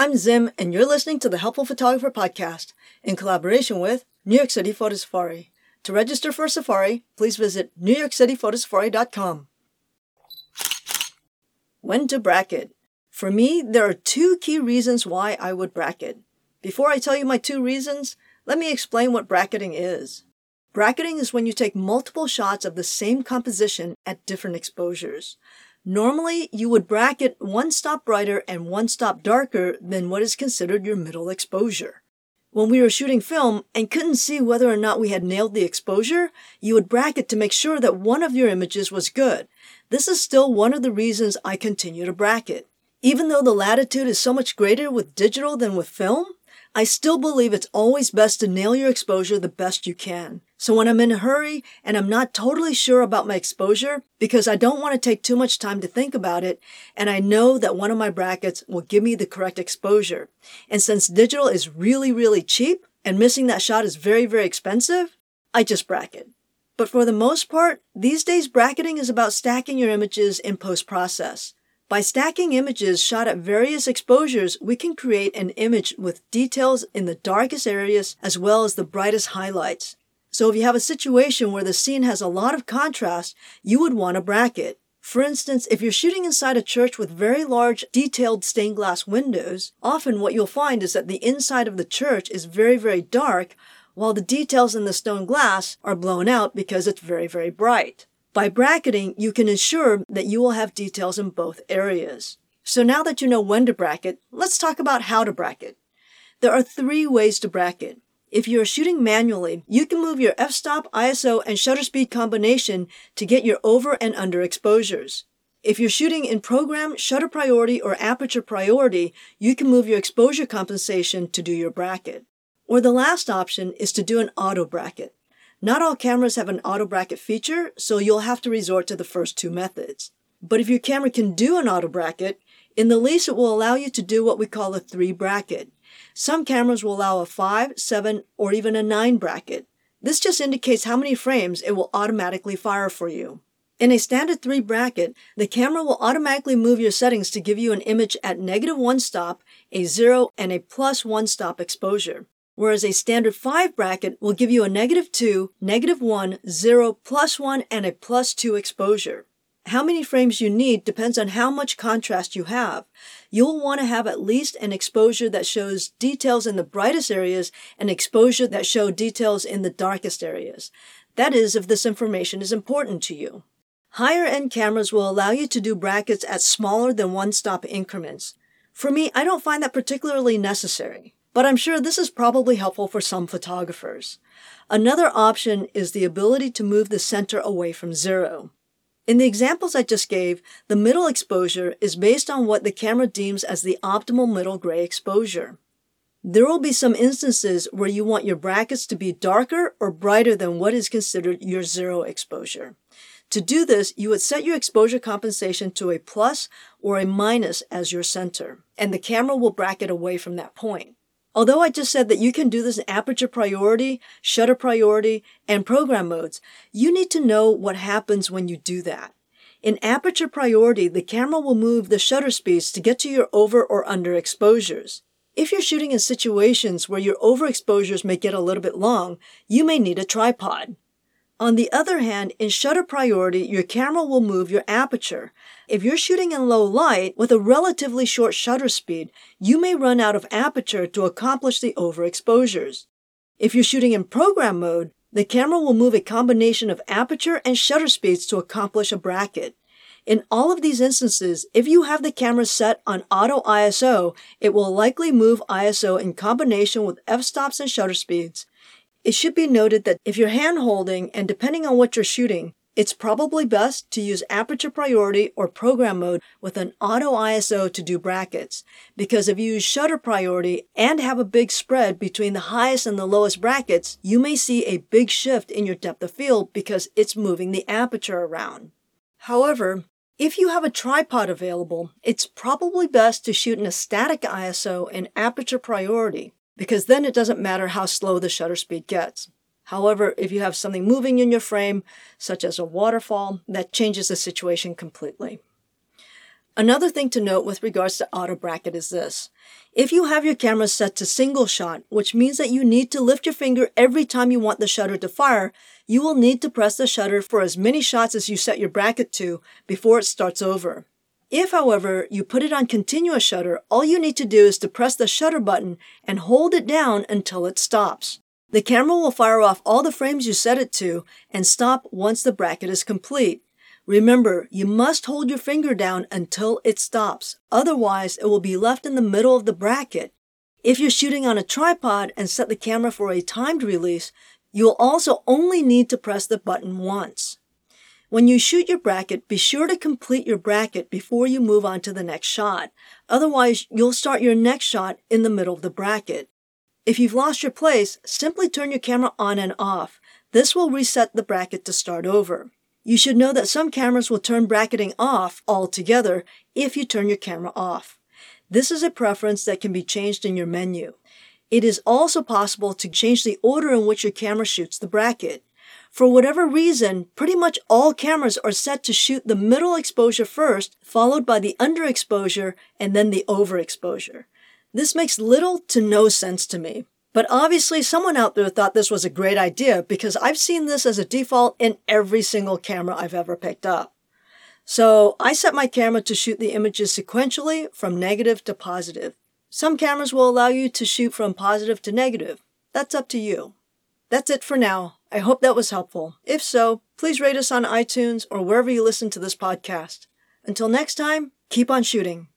I'm Zim, and you're listening to the Helpful Photographer Podcast in collaboration with New York City Photo Safari. To register for a Safari, please visit newyorkcityphotosafari.com. When to bracket. For me, there are two key reasons why I would bracket. Before I tell you my two reasons, let me explain what bracketing is. Bracketing is when you take multiple shots of the same composition at different exposures. Normally, you would bracket one stop brighter and one stop darker than what is considered your middle exposure. When we were shooting film and couldn't see whether or not we had nailed the exposure, you would bracket to make sure that one of your images was good. This is still one of the reasons I continue to bracket. Even though the latitude is so much greater with digital than with film, I still believe it's always best to nail your exposure the best you can. So when I'm in a hurry and I'm not totally sure about my exposure because I don't want to take too much time to think about it and I know that one of my brackets will give me the correct exposure. And since digital is really, really cheap and missing that shot is very, very expensive, I just bracket. But for the most part, these days bracketing is about stacking your images in post-process. By stacking images shot at various exposures, we can create an image with details in the darkest areas as well as the brightest highlights. So if you have a situation where the scene has a lot of contrast, you would want a bracket. For instance, if you're shooting inside a church with very large, detailed stained glass windows, often what you'll find is that the inside of the church is very, very dark, while the details in the stone glass are blown out because it's very, very bright. By bracketing, you can ensure that you will have details in both areas. So now that you know when to bracket, let's talk about how to bracket. There are three ways to bracket. If you are shooting manually, you can move your f-stop, ISO, and shutter speed combination to get your over and under exposures. If you're shooting in program, shutter priority, or aperture priority, you can move your exposure compensation to do your bracket. Or the last option is to do an auto bracket. Not all cameras have an auto bracket feature, so you'll have to resort to the first two methods. But if your camera can do an auto bracket, in the lease it will allow you to do what we call a 3 bracket. Some cameras will allow a 5, 7, or even a 9 bracket. This just indicates how many frames it will automatically fire for you. In a standard 3 bracket, the camera will automatically move your settings to give you an image at negative 1 stop, a 0, and a plus 1 stop exposure whereas a standard 5 bracket will give you a negative 2, negative 1, 0, plus 1, and a plus 2 exposure. How many frames you need depends on how much contrast you have. You'll want to have at least an exposure that shows details in the brightest areas and exposure that show details in the darkest areas. That is, if this information is important to you. Higher end cameras will allow you to do brackets at smaller than one stop increments. For me, I don't find that particularly necessary but I'm sure this is probably helpful for some photographers. Another option is the ability to move the center away from zero. In the examples I just gave, the middle exposure is based on what the camera deems as the optimal middle gray exposure. There will be some instances where you want your brackets to be darker or brighter than what is considered your zero exposure. To do this, you would set your exposure compensation to a plus or a minus as your center, and the camera will bracket away from that point. Although I just said that you can do this in aperture priority, shutter priority, and program modes, you need to know what happens when you do that. In aperture priority, the camera will move the shutter speeds to get to your over or under exposures. If you're shooting in situations where your overexposures may get a little bit long, you may need a tripod. On the other hand, in shutter priority, your camera will move your aperture. If you're shooting in low light with a relatively short shutter speed, you may run out of aperture to accomplish the overexposures. If you're shooting in program mode, the camera will move a combination of aperture and shutter speeds to accomplish a bracket. In all of these instances, if you have the camera set on auto ISO, it will likely move ISO in combination with f-stops and shutter speeds. It should be noted that if you're hand holding and depending on what you're shooting, it's probably best to use aperture priority or program mode with an auto ISO to do brackets. Because if you use shutter priority and have a big spread between the highest and the lowest brackets, you may see a big shift in your depth of field because it's moving the aperture around. However, if you have a tripod available, it's probably best to shoot in a static ISO and aperture priority because then it doesn't matter how slow the shutter speed gets. However, if you have something moving in your frame, such as a waterfall, that changes the situation completely. Another thing to note with regards to auto bracket is this. If you have your camera set to single shot, which means that you need to lift your finger every time you want the shutter to fire, you will need to press the shutter for as many shots as you set your bracket to before it starts over. If, however, you put it on continuous shutter, all you need to do is to press the shutter button and hold it down until it stops. The camera will fire off all the frames you set it to and stop once the bracket is complete. Remember, you must hold your finger down until it stops. Otherwise, it will be left in the middle of the bracket. If you're shooting on a tripod and set the camera for a timed release, you'll also only need to press the button once. When you shoot your bracket, be sure to complete your bracket before you move on to the next shot. Otherwise, you'll start your next shot in the middle of the bracket. If you've lost your place, simply turn your camera on and off. This will reset the bracket to start over. You should know that some cameras will turn bracketing off altogether if you turn your camera off. This is a preference that can be changed in your menu. It is also possible to change the order in which your camera shoots the bracket. For whatever reason, pretty much all cameras are set to shoot the middle exposure first, followed by the underexposure, and then the overexposure. This makes little to no sense to me. But obviously, someone out there thought this was a great idea because I've seen this as a default in every single camera I've ever picked up. So I set my camera to shoot the images sequentially from negative to positive. Some cameras will allow you to shoot from positive to negative. That's up to you. That's it for now. I hope that was helpful. If so, please rate us on iTunes or wherever you listen to this podcast. Until next time, keep on shooting.